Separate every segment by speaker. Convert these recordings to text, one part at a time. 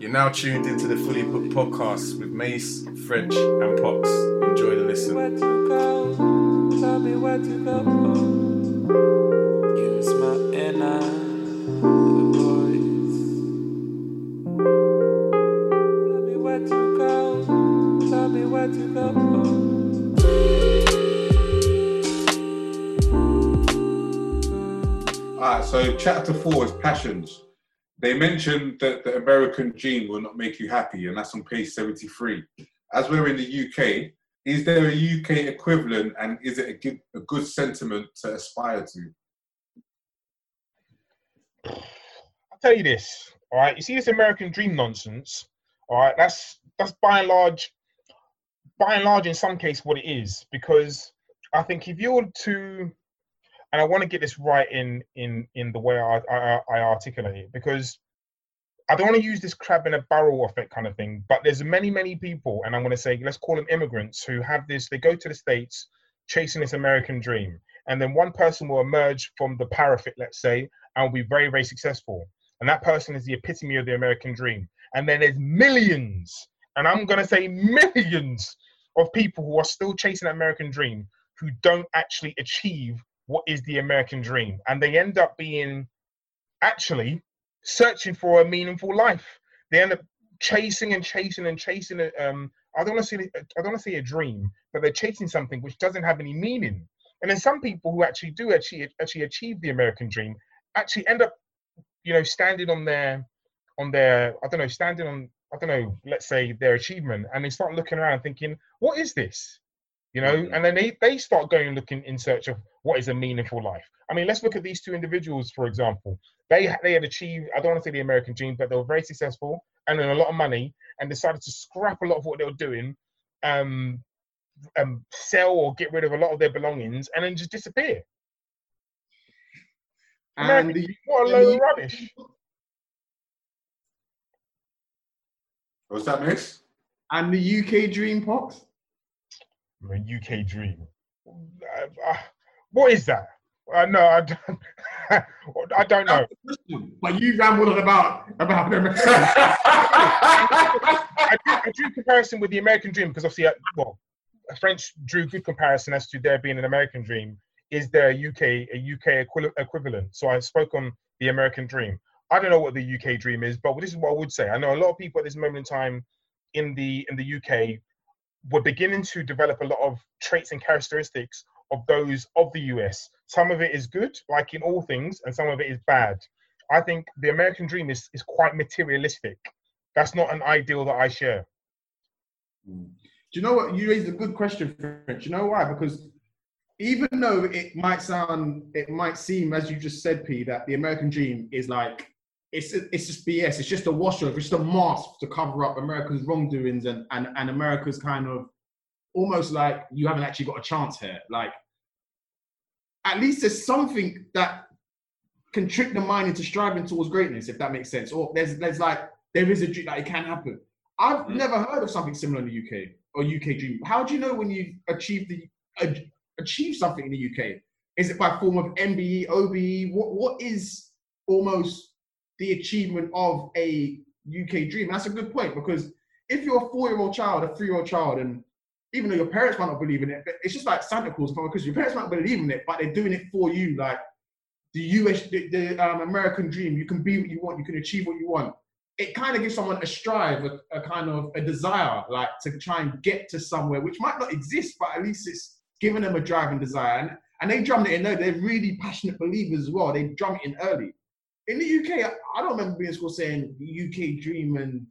Speaker 1: You're now tuned into the Fully Booked podcast with Mace, French, and Pox. Enjoy the listen.
Speaker 2: Where to go? Tell me where to go. Is my inner voice. Tell me where to go. Tell me where to go.
Speaker 3: Alright, so chapter four is passions. They mentioned that the American dream will not make you happy, and that's on page 73. As we're in the UK, is there a UK equivalent and is it a good, a good sentiment to aspire to?
Speaker 4: I'll tell you this, all right. You see this American dream nonsense, all right. That's that's by and large, by and large, in some case, what it is. Because I think if you're to, and I want to get this right in in in the way I I, I articulate it, because I don't want to use this crab in a barrel effect kind of thing. But there's many many people, and I'm going to say let's call them immigrants who have this. They go to the states chasing this American dream, and then one person will emerge from the parapet, let's say, and will be very very successful and that person is the epitome of the American dream. And then there's millions, and I'm gonna say millions of people who are still chasing that American dream who don't actually achieve what is the American dream, and they end up being actually searching for a meaningful life. They end up chasing and chasing and chasing. Um, I don't want to say I don't want to say a dream, but they're chasing something which doesn't have any meaning. And then some people who actually do actually actually achieve the American dream actually end up you know, standing on their on their I don't know, standing on I don't know, let's say their achievement, and they start looking around thinking, what is this? You know,
Speaker 3: Mhm.
Speaker 4: and then they they start going looking in search of what is a meaningful life. I mean, let's look at these two individuals, for example. They they had achieved I don't want to say the American dream, but they were very successful and earned a lot of money, and decided to scrap a lot of what they were doing, um, um, sell or get rid of a lot of their belongings, and then just disappear.
Speaker 5: And the,
Speaker 4: what a load
Speaker 5: the
Speaker 4: of rubbish.
Speaker 3: What's that, miss?
Speaker 5: and the UK dream pox.
Speaker 4: A UK dream. Uh, uh, what is that? Uh, no, I don't, I don't know.
Speaker 5: But you rambled about about them.
Speaker 4: I drew, I drew comparison with the American dream because obviously, uh, well, French drew good comparison as to there being an American dream. Is there a UK a UK equi- equivalent? So I spoke on the American dream. I don't know what the UK dream is, but this is what I would say. I know a lot of people at this moment in time in the in the UK were beginning to develop a lot of traits and characteristics of those of the US. Some of it is good, like in all things, and some of it is bad. I think the American dream is, is quite materialistic. That's not an ideal that I share. Hmm.
Speaker 5: Do you know what? You raised a good question, French. You know why? Because even though it might sound, it might seem, as you just said, P, that the American dream is like it's it's just BS. It's just a washover. It's just a mask to cover up America's wrongdoings and and and America's kind of almost like you haven't actually got a chance here. Like at least there's something that can trick the mind into striving towards greatness, if that makes sense. Or there's there's like there is a dream that it can happen. I've
Speaker 3: Mm.
Speaker 5: never heard of something similar in the UK or UK dream. How do you know when you achieve the uh, achieve something in the UK? Is it by form of MBE, OBE? What what is almost the achievement of a UK dream? That's a good point because if you're a four-year-old child, a three-year-old child, and even though your parents might not believe in it, it's just like Santa Claus because your parents might believe in it, but they're doing it for you. Like the US, the, the um, American dream, you can be what you want, you can achieve what you want. It kind of gives someone a strive, a, a kind of a desire, like to try and get to somewhere which might not exist, but at least it's giving them a drive and desire. And, and they drummed it in. No, they're really passionate believers as well. They drum it in early. In the UK, I, I don't remember being in school saying UK dream, and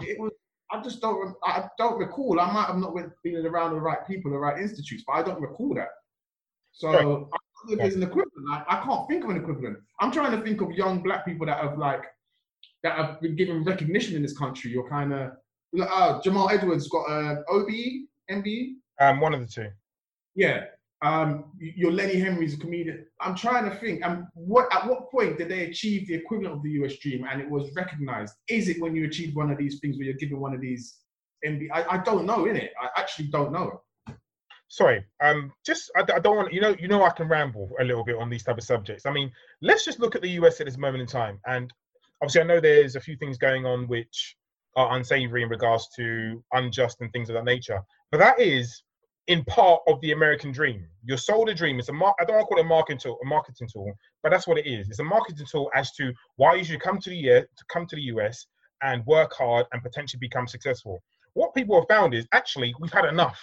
Speaker 5: it was. I just don't. I don't recall. I might have not been around the right people, the right institutes, but I don't recall that. So
Speaker 4: Right.
Speaker 5: I there's an equivalent. Like, I can't think of an equivalent. I'm trying to think of young black people that have like that have been given recognition in this country. You're kind of uh, Jamal Edwards got a OBE, MBE.
Speaker 4: Um, one of the two.
Speaker 5: Yeah. Um, your Lenny Henry's a comedian. I'm trying to think. Um, what at what point did they achieve the equivalent of the US dream and it was recognized? Is it when you achieve one of these things where you're given one of these MB? I, I don't know, innit? I actually don't know.
Speaker 4: Sorry, um, just I, I don't want you know you know I can ramble a little bit on these type of subjects. I mean, let's just look at the US at this moment in time, and obviously I know there's a few things going on which are unsavory in regards to unjust and things of that nature. But that is in part of the American dream. You're sold a dream. It's a mar- I don't want to call it a marketing tool, a marketing tool, but that's what it is. It's a marketing tool as to why you should come to the US, to come to the US and work hard and potentially become successful. What people have found is actually we've had enough.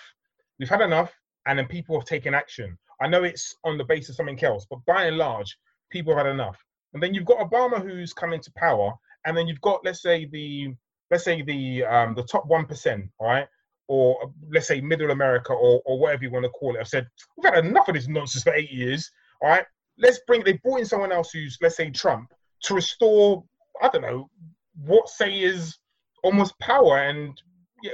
Speaker 4: We've had enough, and then people have taken action. I know it's on the basis of something else, but by and large, people have had enough. And then you've got Obama who's come into power, and then you've got let's say the let's say the um, the top one percent, all right, or let's say middle America or or whatever you want to call it. I've said we've had enough of this nonsense for eight years, all right. Let's bring they brought in someone else who's let's say Trump to restore I don't know what say is almost power and yeah,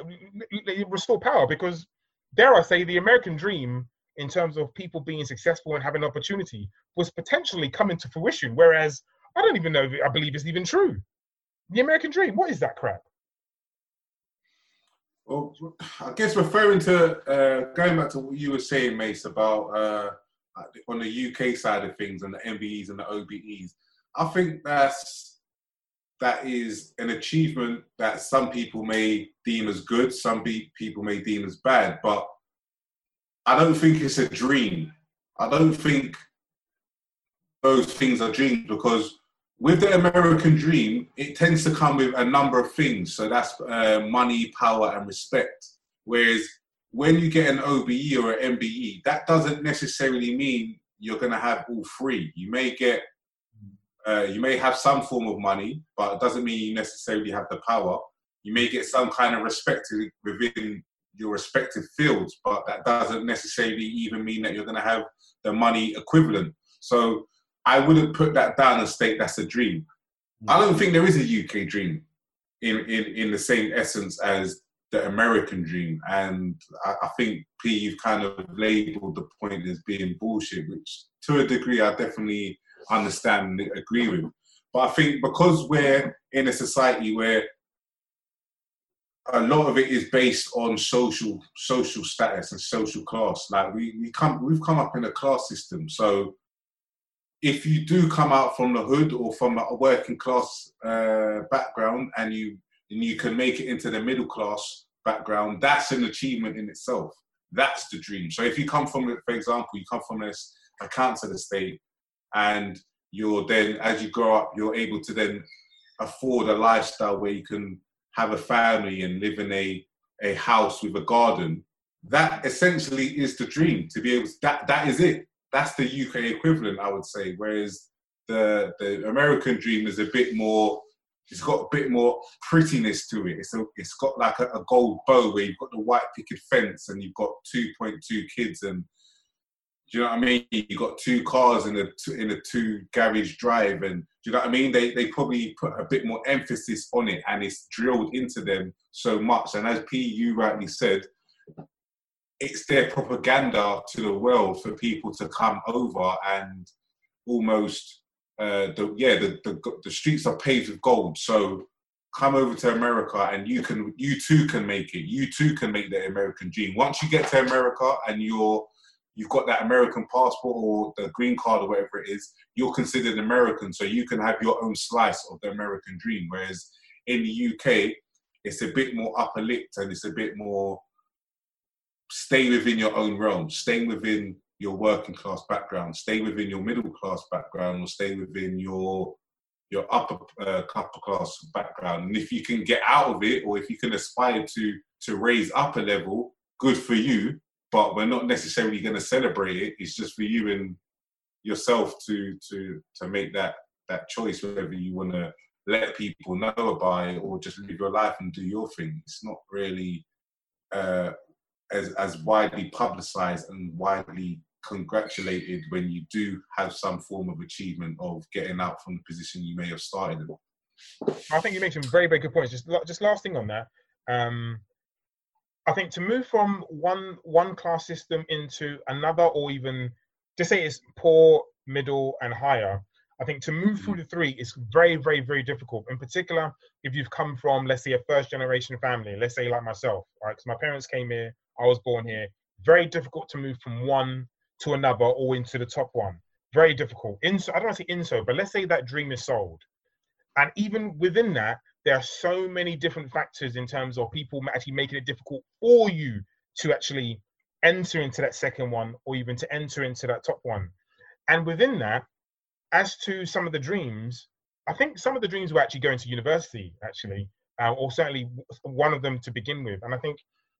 Speaker 4: restore power because dare I say the American dream in terms of people being successful and having opportunity was potentially coming to fruition. Whereas I don't even know I believe it's even true. The American dream, what is that crap?
Speaker 3: Well, I guess referring to uh, going back to what you were saying, Mace, about uh, on the UK side of things and the MBEs and the OBEs, I think that's that is an achievement that some people may deem as good, some be, people may deem as bad, but I don't think it's a dream. I don't think those things are dreams because with the American dream, it tends to come with a number of things. So that's uh, money, power, and respect. Whereas when you get an OBE or an MBE, that doesn't necessarily mean you're going to have all three. You may get, uh, you may have some form of money, but it doesn't mean you necessarily have the power. You may get some kind of respect within your respective fields, but that doesn't necessarily even mean that you're going to have the money equivalent. So I wouldn't put that down and state that's a dream. I don't think there is a UK dream in, in, in the same essence as the American dream. And I, I think P, you've kind of labeled the point as being bullshit, which to a degree I definitely understand and agree with. But I think because we're in a society where a lot of it is based on social social status and social class. Like we, we come we've come up in a class system. So if you do come out from the hood or from a working class uh, background and you and you can make it into the middle class background, that's an achievement in itself. That's the dream. So if you come from, for example, you come from this a council estate, and you're then as you grow up, you're able to then afford a lifestyle where you can have a family and live in a, a house with a garden, that essentially is the dream to be able to, that, that is it. That's the UK equivalent, I would say. Whereas the, the American dream is a bit more, it's got a bit more prettiness to it. It's, a, it's got like a, a gold bow where you've got the white picket fence and you've got 2.2 kids and do you know what I mean? You got two cars in a in a two garage drive, and do you know what I mean? They they probably put a bit more emphasis on it, and it's drilled into them so much. And as P, you rightly said, it's their propaganda to the world for people to come over and almost uh, the yeah the, the the streets are paved with gold. So come over to America and you can you too can make it. You too can make the American dream. Once you get to America and you're you've got that American passport or the green card or whatever it is, you're considered American, so you can have your own slice of the American dream. Whereas in the UK, it's a bit more upper lipped and it's a bit more stay within your own realm, stay within your working class background, stay within your middle class background, or stay within your your upper uh, upper class background. And if you can get out of it, or if you can aspire to to raise up a level, good for you but we're not necessarily going to celebrate it. It's just for you and yourself to to to make that that choice whether you want to let people know about it or just live your life and do your thing. It's not really uh, as as widely publicized and widely congratulated when you do have some form of achievement of getting out from the position you may have started in.
Speaker 4: I think you make some very, very good points. Just, just last thing on that. Um, I think to move from one one class system into another, or even just say it's poor, middle, and higher. I think to move through mm-hmm. the three is very, very, very difficult. In particular, if you've come from, let's say, a first generation family, let's say like myself, right? Because my parents came here, I was born here. Very difficult to move from one to another or into the top one. Very difficult. In, so I don't want to say in so, but let's say that dream is sold. And even within that, there are so many different factors in terms of people actually making it difficult for you to actually enter into that second one or even to enter into that top one. And within that, as to some of the dreams, I think some of the dreams were actually going to university, actually, uh, or certainly one of them to begin with. And I think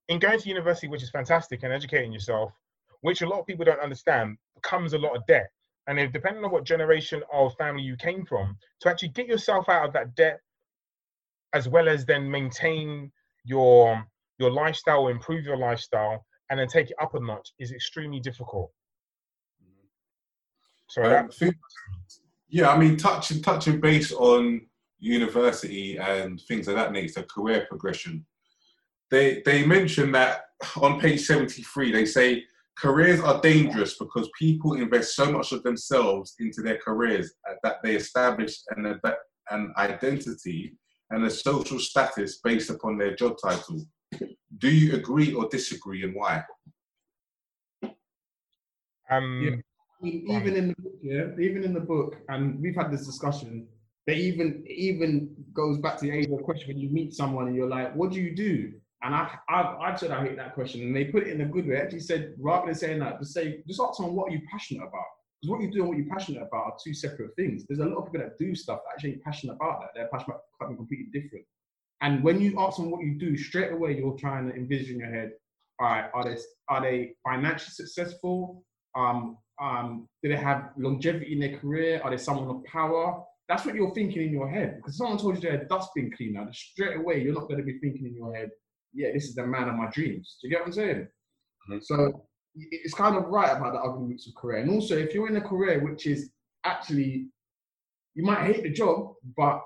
Speaker 4: in going to university, which is fantastic, and educating yourself, which a lot of people don't understand, comes a lot of debt. And if, depending on what generation of family you came from, to actually get yourself out of that debt, as well as then maintain your your lifestyle, or improve your lifestyle, and then take it up a notch, is extremely difficult. So
Speaker 3: Um,
Speaker 4: that,
Speaker 3: yeah, I mean, touching touching base on university and things of that nature, career progression. They they mention that on page seventy three. They say careers are dangerous because people invest so much of themselves into their careers that they establish an an identity and a social status based upon their job title. Do you agree or disagree, and why?
Speaker 4: um,
Speaker 5: Yeah. I mean, even in the book, yeah, even in the book, and we've had this discussion. That even even goes back to the age of question when you meet someone and you're like, "What do you do?" And I I've, I've said I hate that question, and they put it in a good way. Actually, said rather than saying that, just say just ask someone what are you passionate about. Because what you do and what you're passionate about are two separate things. There's a lot of people that do stuff that actually ain't passionate about that. They're passionate about something completely different. And when you ask them what you do, straight away you're trying to envision in your head, all right, are they are they financially successful? Um, um, do they have longevity in their career? Are they someone of power? That's what you're thinking in your head. Because someone told you they're a dustbin cleaner, straight away you're not going to be thinking in your head, yeah, this is the man of my dreams. Do you get what I'm saying?
Speaker 3: Mhm.
Speaker 5: So it's kind of right about the arguments of career. And also, if you're in a career which is actually, you might hate the job, but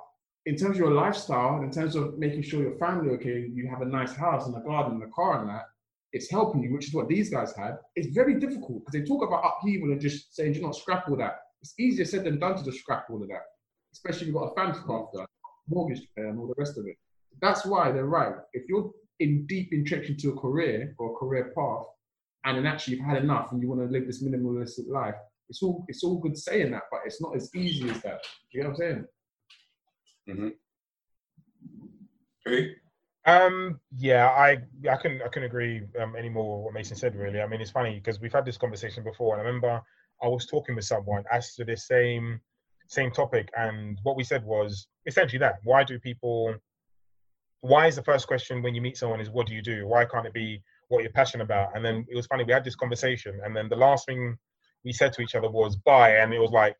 Speaker 5: in terms of your lifestyle, in terms of making sure your family okay, you have a nice house and a garden and a car and that, it's helping you, which is what these guys had. It's very difficult because they talk about upheaval and just saying, you don't scrap all that. It's easier said than done to just scrap all of that, especially if you've got a family after, mortgage pay, and all the rest of it. That's why they're right. If you're in deep entrenched into a career or a career path, and then actually you've had enough and you want to live this minimalistic life, it's all it's all good saying that, but it's not as easy as that. You know what I'm saying? Hmm.
Speaker 3: Okay.
Speaker 4: Um, yeah, I I couldn't I couldn't agree um, any more with what Mason said. Really, I mean, it's funny because we've had this conversation before, and I remember I was talking with someone as to this same same topic, and what we said was essentially that: why do people? Why is the first question when you meet someone is what do you do? Why can't it be what you're passionate about? And then it was funny we had this conversation, and then the last thing we said to each other was bye, and it was like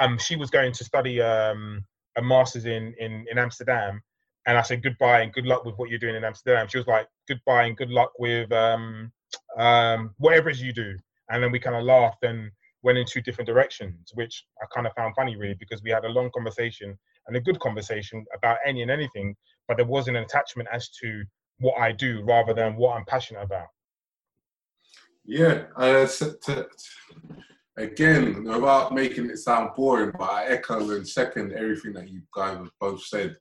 Speaker 4: um she was going to study um a master's in in in Amsterdam and I said goodbye and good luck with what you're doing in Amsterdam. She was like goodbye and good luck with um, um, whatever it is you do. And then we kind of laughed and went in two different directions, which I kind of found funny really because we had a long conversation and a good conversation about any and anything, but there wasn't an attachment as to what I do rather than what I'm passionate about.
Speaker 3: Yeah, uh, s- to, again, without making it sound boring, but I echo and second everything that you guys have both said.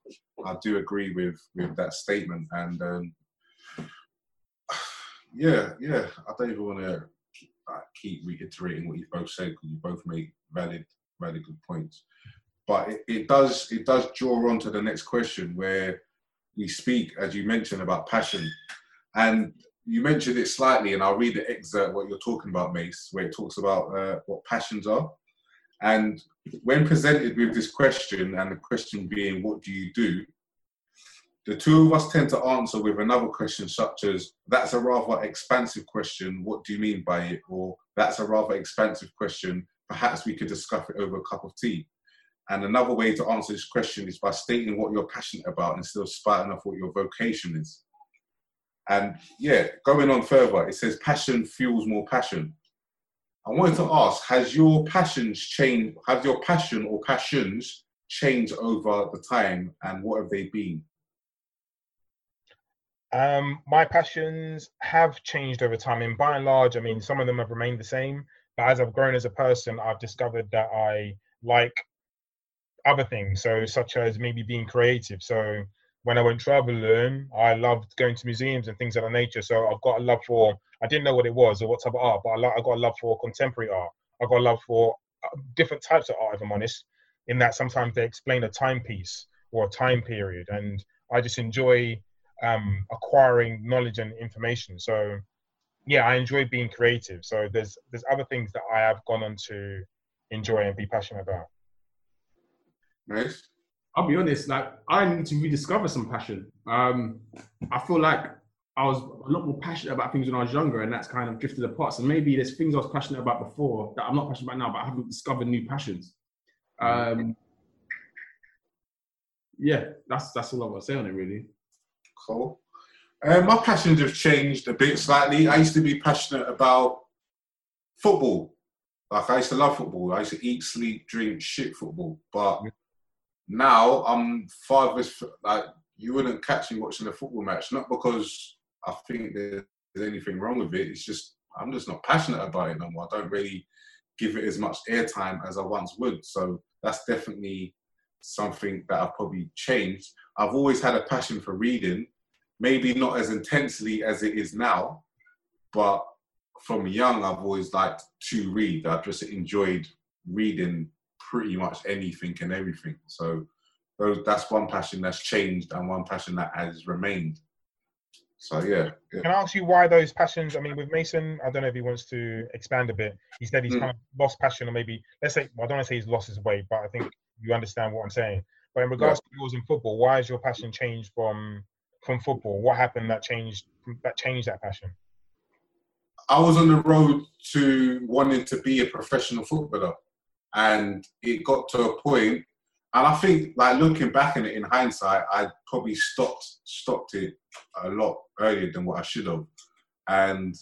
Speaker 3: I do agree with with that statement, and um, yeah, yeah, I don't even want to keep reiterating what you both said because you both make valid, valid good points. But it, it does it does draw on to the next question where we speak, as you mentioned, about passion, and you mentioned it slightly, and I'll read the excerpt what you're talking about, Mace, where it talks about uh, what passions are. And when presented with this question, and the question being, What do you do? The two of us tend to answer with another question, such as, That's a rather expansive question. What do you mean by it? Or, That's a rather expansive question. Perhaps we could discuss it over a cup of tea. And another way to answer this question is by stating what you're passionate about instead of spouting off what your vocation is. And yeah, going on further, it says passion fuels more passion. I wanted to ask, has your passions changed? Have your passion or passions changed over the time, and what have they been?
Speaker 4: Um, my passions have changed over time, and by and large, I mean some of them have remained the same. But as I've grown as a person, I've discovered that I like other things, so such as maybe being creative. So when I went traveling, I loved going to museums and things of that nature. So I've got a love for. I didn't know what it was or what type of art, but I, I got a love for contemporary art. I got a love for uh, different types of art, if I'm honest. In that sometimes they explain a timepiece or a time period, and I just enjoy um, acquiring knowledge and information. So yeah, I enjoy being creative. So there's there's other things that I have gone on to enjoy and be passionate about.
Speaker 3: Nice.
Speaker 5: I'll be honest, like I need to rediscover some passion. Um, I feel like I was a lot more passionate about things when I was younger, and that's kind of drifted apart. So maybe there's things I was passionate about before that I'm not passionate about now, but I haven't discovered new passions. Um, yeah, that's that's all I've got to say on it, really.
Speaker 3: Cool. Uh, my passions have changed a bit slightly. I used to be passionate about football. Like I used to love football. I used to eat, sleep, drink, shit football. But now I'm farthest. Like you wouldn't catch me watching a football match, not because I think there's anything wrong with it. It's just I'm just not passionate about it no more. I don't really give it as much airtime as I once would. So that's definitely something that I've probably changed. I've always had a passion for reading, maybe not as intensely as it is now, but from young I've always liked to read. I've just enjoyed reading pretty much anything and everything. So those, that's one passion that's changed and one passion that has remained. So yeah, yeah.
Speaker 4: Can I ask you why those passions? I mean, with Mason, I don't know if he wants to expand a bit. He said he's
Speaker 3: Mm.
Speaker 4: kind of lost passion, or maybe let's say well, I don't want to say he's lost his way, but I think you understand what I'm saying. But in regards to yours in football, why has your passion changed from from football? What happened that changed that changed that passion?
Speaker 3: I was on the road to wanting to be a professional footballer, and it got to a point, and I think, like looking back on it in hindsight, I probably stopped stopped it a lot earlier than what I should have, and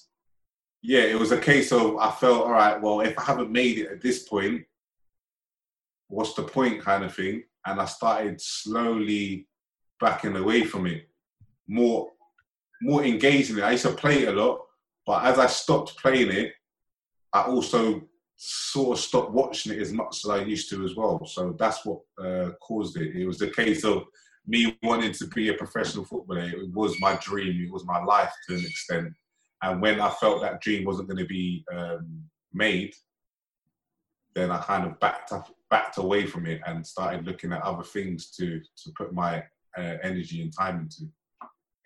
Speaker 3: yeah, it was a case of I felt all right. Well, if I haven't made it at this point, what's the point, kind of thing, and I started slowly backing away from it, more more engaged in it. I used to play it a lot. But as I stopped playing it, I also sort of stopped watching it as much as I used to as well. So that's what uh, caused it. It was the case of me wanting to be a professional footballer. It was my dream. It was my life to an extent. And when I felt that dream wasn't going to be um, made, then I kind of backed up, backed away from it and started looking at other things to to put my uh, energy and time into.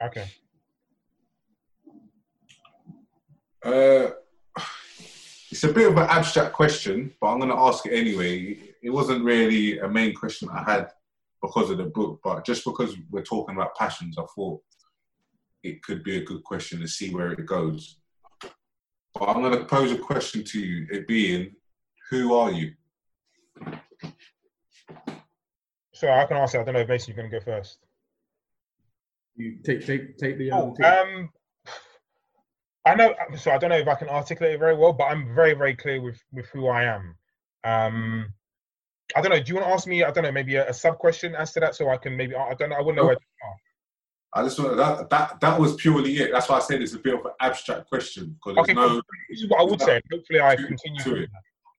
Speaker 4: Okay.
Speaker 3: Uh, it's a bit of an abstract question, but I'm going to ask it anyway. It wasn't really a main question I had because of the book, but just because we're talking about passions, I thought it could be a good question to see where it goes. But I'm going to pose a question to you, it being, who are you?
Speaker 4: So I can answer. I don't know if Mason, you're going to go first.
Speaker 5: You take take take the.
Speaker 4: Oh,
Speaker 5: Um,
Speaker 4: um, I know. So I don't know if I can articulate it very well, but I'm very, very clear with with who I am. Um, I don't know. Do you want to ask me? I don't know. Maybe a, a sub question as to that, so I can maybe. I don't know. I wouldn't know
Speaker 3: Oh.
Speaker 4: where. To start.
Speaker 3: I just want that, that that was purely it. That's why I said it's a bit of an abstract question because
Speaker 4: Okay,
Speaker 3: no
Speaker 4: this is what I would say. Hopefully, I
Speaker 3: to-
Speaker 4: continue
Speaker 3: to it.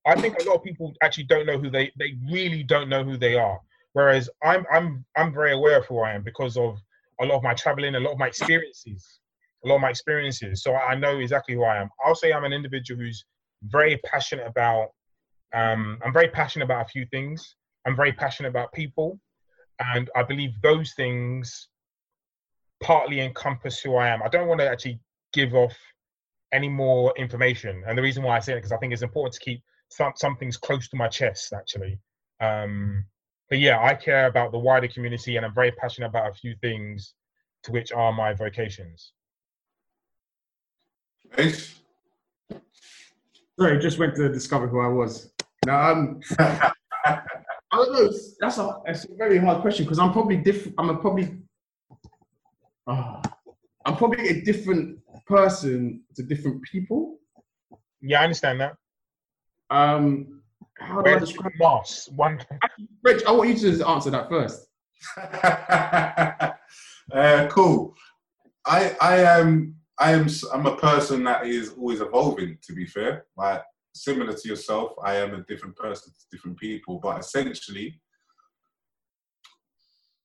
Speaker 4: I think a lot of people actually don't know who they they really don't know who they are. Whereas I'm I'm I'm very aware of who I am because of a lot of my traveling, a lot of my experiences, a lot of my experiences. So I know exactly who I am. I'll say I'm an individual who's very passionate about. Um, I'm very passionate about a few things. I'm very passionate about people, and I believe those things partly encompass who I am. I don't want to actually give off any more information. And the reason why I say it because I think it's important to keep some some things close to my chest actually. Um, but yeah, I care about the wider community, and I'm very passionate about a few things, to which are my vocations.
Speaker 3: Ace?
Speaker 5: Sorry, just went to discover who I was. No, um, I don't know. That's a that's a very hard question because I'm probably different. I'm a probably. Ah, I'm probably a different person to different people.
Speaker 4: Yeah, I understand that.
Speaker 5: Um, how do I describe?
Speaker 4: mass one.
Speaker 5: Rich, I want you to answer that first.
Speaker 3: uh, cool. I I am I am s- I'm a person that is always evolving. To be fair, like similar to yourself, I am a different person to different people. But essentially,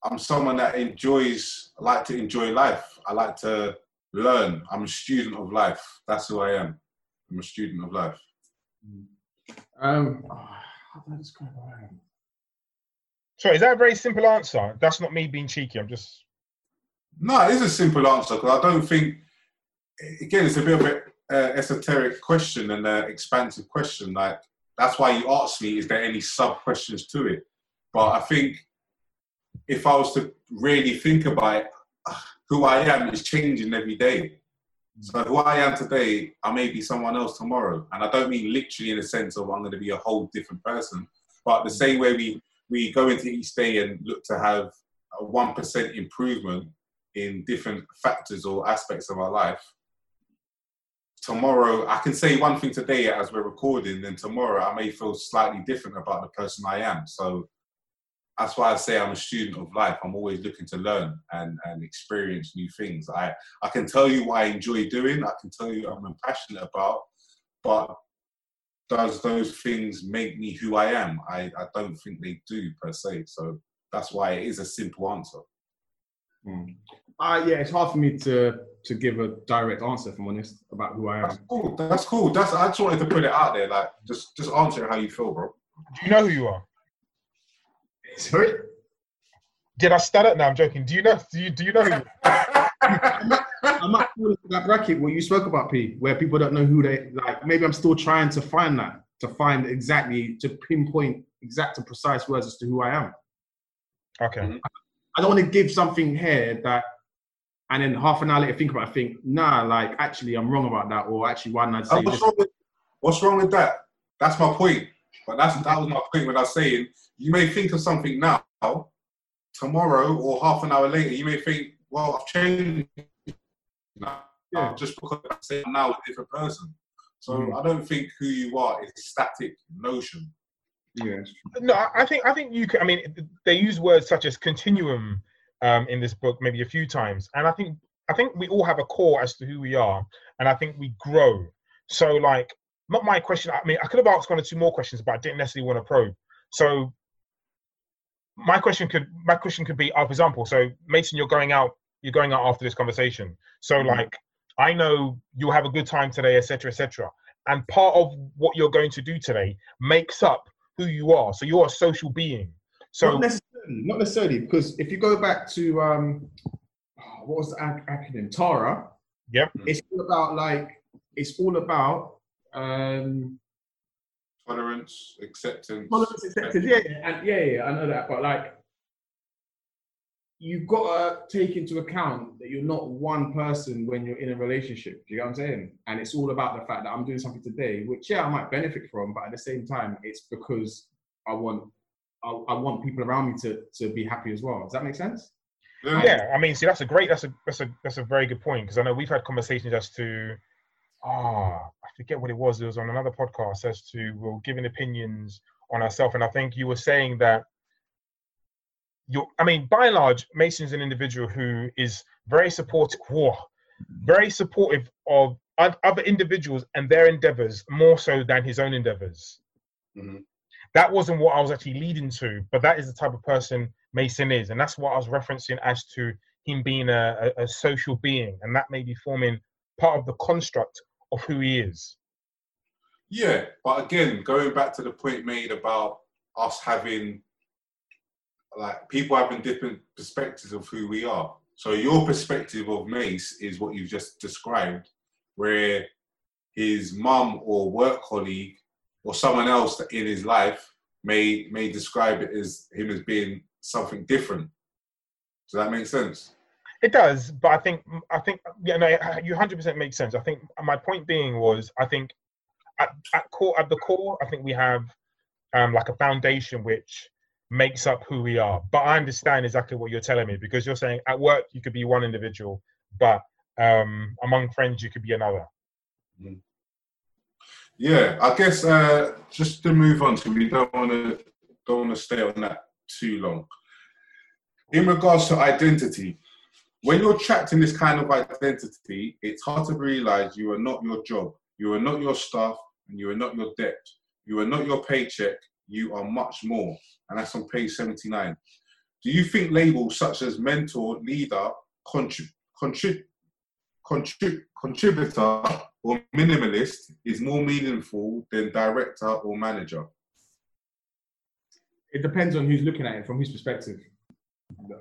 Speaker 3: I'm someone that enjoys. I like to enjoy life. I like to learn. I'm a student of life. That's who I am. I'm a student of life.
Speaker 5: Um, ah, how do I describe who I am?
Speaker 4: So is that a very simple answer? That's not me being cheeky. I'm just
Speaker 3: No, it is a simple answer because I don't think. Again, it's a bit of an uh, esoteric question and an expansive question. Like that's why you asked me, is there any sub questions to it? But I think if I was to really think about it, who I am is changing every day. So who I am today, I may be someone else tomorrow, and I don't mean literally in the sense of I'm going to be a whole different person. But the same way we we go into each day and look to have a one percent improvement in different factors or aspects of our life. Tomorrow, I can say one thing today as we're recording, then tomorrow I may feel slightly different about the person I am. So that's why I say I'm a student of life. I'm always looking to learn and, and experience new things. I, I can tell you what I enjoy doing, I can tell you I'm passionate about, but does those things make me who I am? I, I don't think they do per se. So that's why it is a simple answer.
Speaker 5: Uh, yeah, it's hard for me to to give a direct answer, if I'm honest, about who I am.
Speaker 3: That's cool. That's cool. That's I just wanted to put it out there. Like just just answer it how you feel, bro.
Speaker 4: do you know who you are?
Speaker 5: Sorry?
Speaker 4: Did I stutter? No, I'm joking. Do you know do you do you know who you are?
Speaker 5: I might fall into that bracket where you spoke about P, where people don't know who they like. Maybe I'm still trying to find that, to find exactly, to pinpoint exact and precise words as to who I am.
Speaker 4: Okay.
Speaker 5: I don't want to give something here that, and then half an hour later think about it, think, nah, like actually I'm wrong about that, or actually why not say
Speaker 3: what's
Speaker 5: this?
Speaker 3: wrong with what's wrong with that? That's my point. But that's that was my point when I was saying you may think of something now, tomorrow or half an hour later, you may think, well, I've changed now
Speaker 5: Yeah.
Speaker 3: just because I say I'm now a different person. So
Speaker 5: Mm.
Speaker 3: I don't think who you are is a static notion.
Speaker 5: Yeah.
Speaker 4: No, I- I think I think you can. I mean, they use words such as continuum um, in this book maybe a few times, and I think I think we all have a core as to who we are, and I think we grow. So, like, not my question. I mean, I could have asked one or two more questions, but I didn't necessarily want to probe. So, my question could my question could be, uh, for example, so Mason, you're going out, you're going out after this conversation. So,
Speaker 5: Mhm.
Speaker 4: like, I know you'll have a good time today, etc., etc. And part of what you're going to do today makes up who you are. So you're a social being. So
Speaker 5: not necessarily, because if you go back to um, what was the ac- acronym? Tara.
Speaker 4: Yep.
Speaker 5: It's all about like it's all about um,
Speaker 3: Tolerance, acceptance.
Speaker 5: tolerance, acceptance. Yeah, yeah, and yeah, yeah, I know that, but like you've got to take into account that you're not one person when you're in a relationship. Do you know what I'm saying? And it's all about the fact that I'm doing something today, which yeah, I might benefit from, but at the same time, it's because I want I, I want people around me to to be happy as well. Does that make sense?
Speaker 3: Yeah.
Speaker 4: yeah, I mean, see, that's a great, that's a that's a that's a very good point because I know we've had conversations as to, ah, I forget what it was. It was on another podcast as to we're giving opinions on ourselves, and I think you were saying that. you're. I mean, by and large, Mason's an individual who is very supportive, whoa, very supportive of other individuals and their endeavors more so than his own endeavors.
Speaker 3: Mhm.
Speaker 4: That wasn't what I was actually leading to, but that is the type of person Mason is, and that's what I was referencing as to him being a, a, a social being, and that may be forming part of the construct of who he is.
Speaker 3: Yeah, but again, going back to the point made about us having like people having different perspectives of who we are. So your perspective of Mace is what you've just described, where his mum or work colleague or someone else in his life may may describe it as him as being something different. Does that make sense?
Speaker 4: It does, but I think I think yeah, no, you hundred percent make sense. I think my point being was I think at, at core at the core, I think we have um, like a foundation which makes up who we are. But I understand exactly what you're telling me because you're saying at work you could be one individual, but um, among friends you could be another.
Speaker 3: Yeah, I guess uh, just to move on, so we don't want to don't want to stay on that too long. In regards to identity, when you're trapped in this kind of identity, it's hard to realize you are not your job, you are not your staff, and you are not your debt. You are not your paycheck. You are much more, and that's on page seventy-nine. Do you think labels such as mentor, leader, contrib- contrib- contrib- contributor, or minimalist is more meaningful than director or manager?
Speaker 5: It depends on who's looking at it from whose perspective.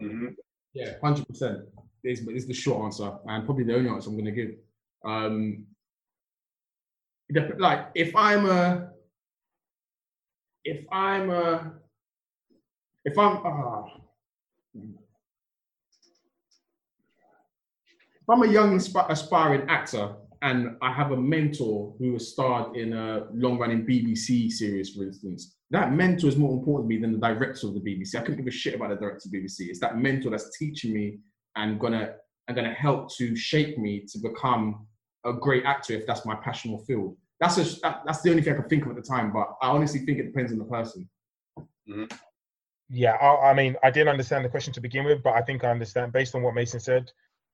Speaker 3: Mhm.
Speaker 5: Yeah, hundred percent. Is is the short answer, and probably the only answer I'm going to give. Um, like if I'm a, if I'm a, if I'm, ah, if I'm a young aspiring actor and I have a mentor who has starred in a long-running BBC series, for instance, that mentor is more important to me than the director of the BBC. I couldn't give a shit about the director of the BBC. It's that mentor that's teaching me and gonna and gonna help to shape me to become a great actor if that's my passion or field. That's a, that, that's the only thing I can think of at the time. But I honestly think it depends on the person.
Speaker 4: Yeah, I, I mean, I didn't understand the question to begin with, but I think I understand based on what Mason said.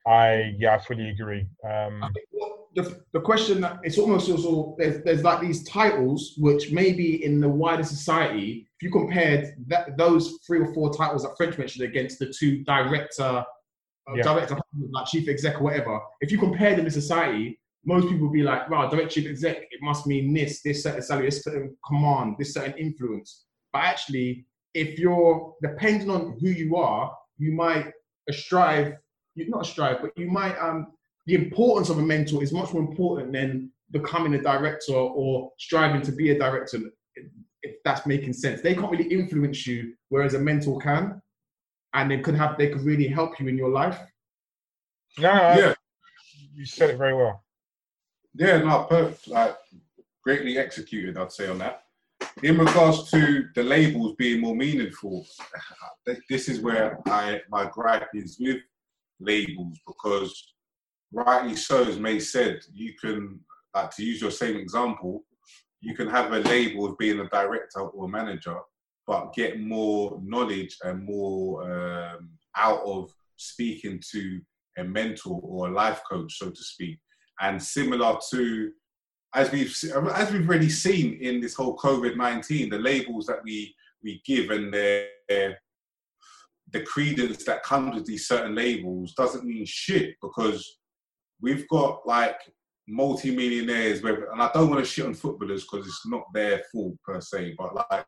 Speaker 4: I yeah, I fully agree. Um,
Speaker 5: I think what the, the question that it's almost also there's, there's like these titles which maybe in the wider society, if you compared that those three or four titles that French mentioned against the two director, uh,
Speaker 4: Yeah.
Speaker 5: director like chief exec or whatever, if you compare them in society, most people would be like, wow, direct chief exec, it must mean this, this certain salary, this certain command, this certain influence. But actually, if you're depending on who you are, you might strive, you not strive, but you might um the importance of a mentor is much more important than becoming a director or striving to be a director if that's making sense they can't really influence you whereas a mentor can and they could have they could really help you in your life
Speaker 4: no, no,
Speaker 3: Yeah,
Speaker 4: you said it very well.
Speaker 3: yeah, no, perfect. Like, greatly executed, I'd say on that. In regards to the labels being more meaningful, this is where I my gripe is with labels because rightly so, as May said, you can like to use your same example, you can have a label of being a director or a manager, but get more knowledge and more um, out of speaking to a mentor or a life coach, so to speak. And similar to as we've se- as we've already seen in this whole COVID nineteen, the labels that we we give and the the credence that comes with these certain labels doesn't mean shit because we've got like multi-millionaires and I don't want to shit on footballers because it's not their fault per se, but like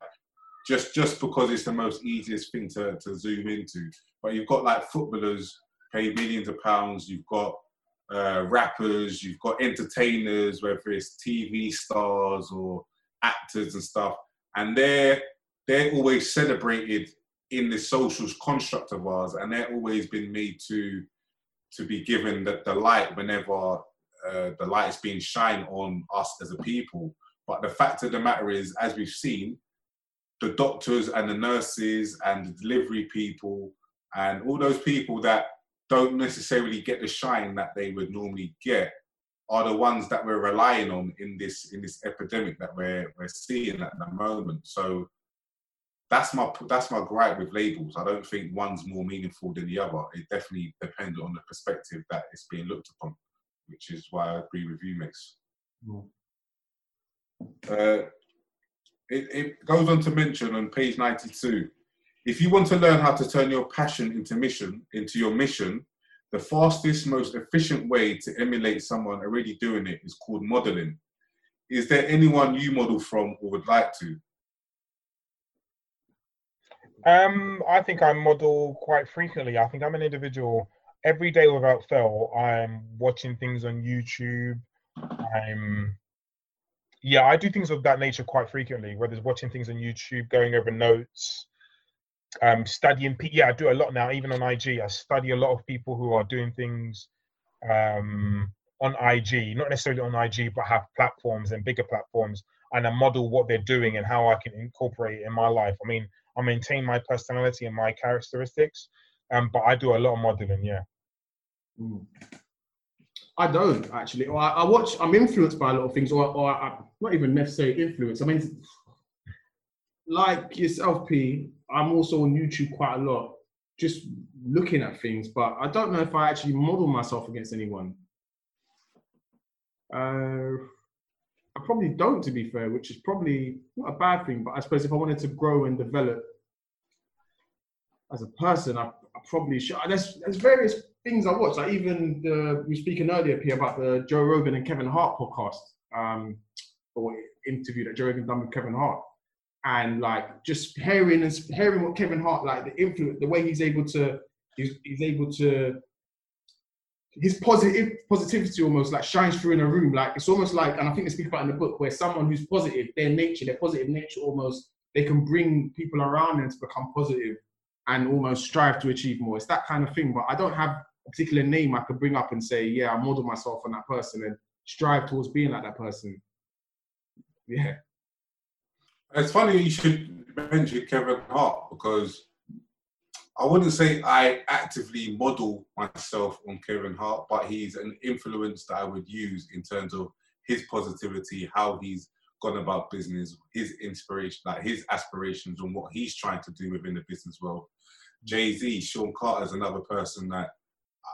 Speaker 3: just just because it's the most easiest thing to, to zoom into. But you've got like footballers pay millions of pounds, you've got uh, rappers, you've got entertainers, whether it's TV stars or actors and stuff, and they're they're always celebrated in the social construct of ours, and they're always been made to to be given the, the light whenever uh, the light is being shined on us as a people. But the fact of the matter is, as we've seen, the doctors and the nurses and the delivery people and all those people that don't necessarily get the shine that they would normally get are the ones that we're relying on in this in this epidemic that we're we're seeing at the moment. So that's my that's my gripe with labels. I don't think one's more meaningful than the other. It definitely depends on the perspective that it's being looked upon, which is why I agree with you, Mace. Uh, it, it goes on to mention on page 92 if you want to learn how to turn your passion into mission into your mission the fastest most efficient way to emulate someone already doing it is called modeling is there anyone you model from or would like to
Speaker 4: Um, I think I model quite frequently. I think I'm an individual. Every day without fail, I'm watching things on YouTube. I'm, yeah, I do things of that nature quite frequently. Whether it's watching things on YouTube, going over notes, um, studying. Yeah, I do a lot now. Even on IG, I study a lot of people who are doing things um, on IG, not necessarily on IG, but have platforms and bigger platforms, and I model what they're doing and how I can incorporate it in my life. I mean, I maintain my personality and my characteristics, um, but I do a lot of modeling. Yeah.
Speaker 5: Mm. I don't actually. Or I, I watch. I'm influenced by a lot of things, or, or I, not even necessarily influenced. I mean, like yourself, P. I'm also on YouTube quite a lot, just looking at things. But I don't know if I actually model myself against anyone. Uh, I probably don't, to be fair, which is probably not a bad thing. But I suppose if I wanted to grow and develop as a person, I, I probably should. There's, there's various things I watch. Like even the we were speaking earlier, P, about the Joe Rogan and Kevin Hart podcast, um, or interview that Joe Rogan done with Kevin Hart. and like just hearing and hearing what Kevin Hart like the influence, the way he's able to he's, he's able to his positive positivity almost like shines through in a room. Like it's almost like, and I think they speak about in the book where someone who's positive, their nature, their positive nature, almost they can bring people around them to become positive and almost strive to achieve more. It's that kind of thing. But I don't have a particular name I could bring up and say, yeah, I model myself on that person and strive towards being like that person. Yeah.
Speaker 3: It's funny you should mention Kevin Hart because I wouldn't say I actively model myself on Kevin Hart, but he's an influence that I would use in terms of his positivity, how he's gone about business, his inspiration, like his aspirations and what he's trying to do within the business world. Jay Z, Sean Carter is another person that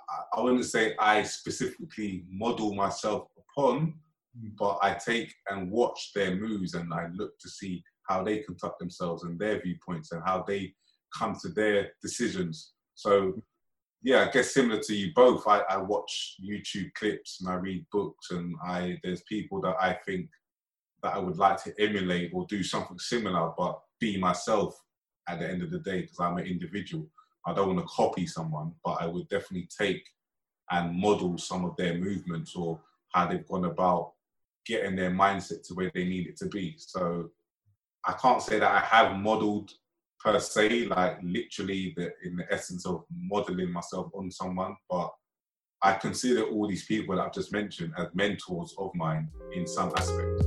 Speaker 3: I, I wouldn't say I specifically model myself upon, mm. but I take and watch their moves and I look to see how they conduct themselves and their viewpoints and how they come to their decisions. So, yeah, I guess similar to you both, I, I watch YouTube clips and I read books and I there's people that I think that I would like to emulate or do something similar, but be myself at the end of the day because I'm an individual. I don't want to copy someone, but I would definitely take and model some of their movements or how they've gone about getting their mindset to where they need it to be. So I can't say that I have modeled per se, like literally the in the essence of modeling myself on someone, but I consider all these people that I've just mentioned as mentors of mine in some aspect.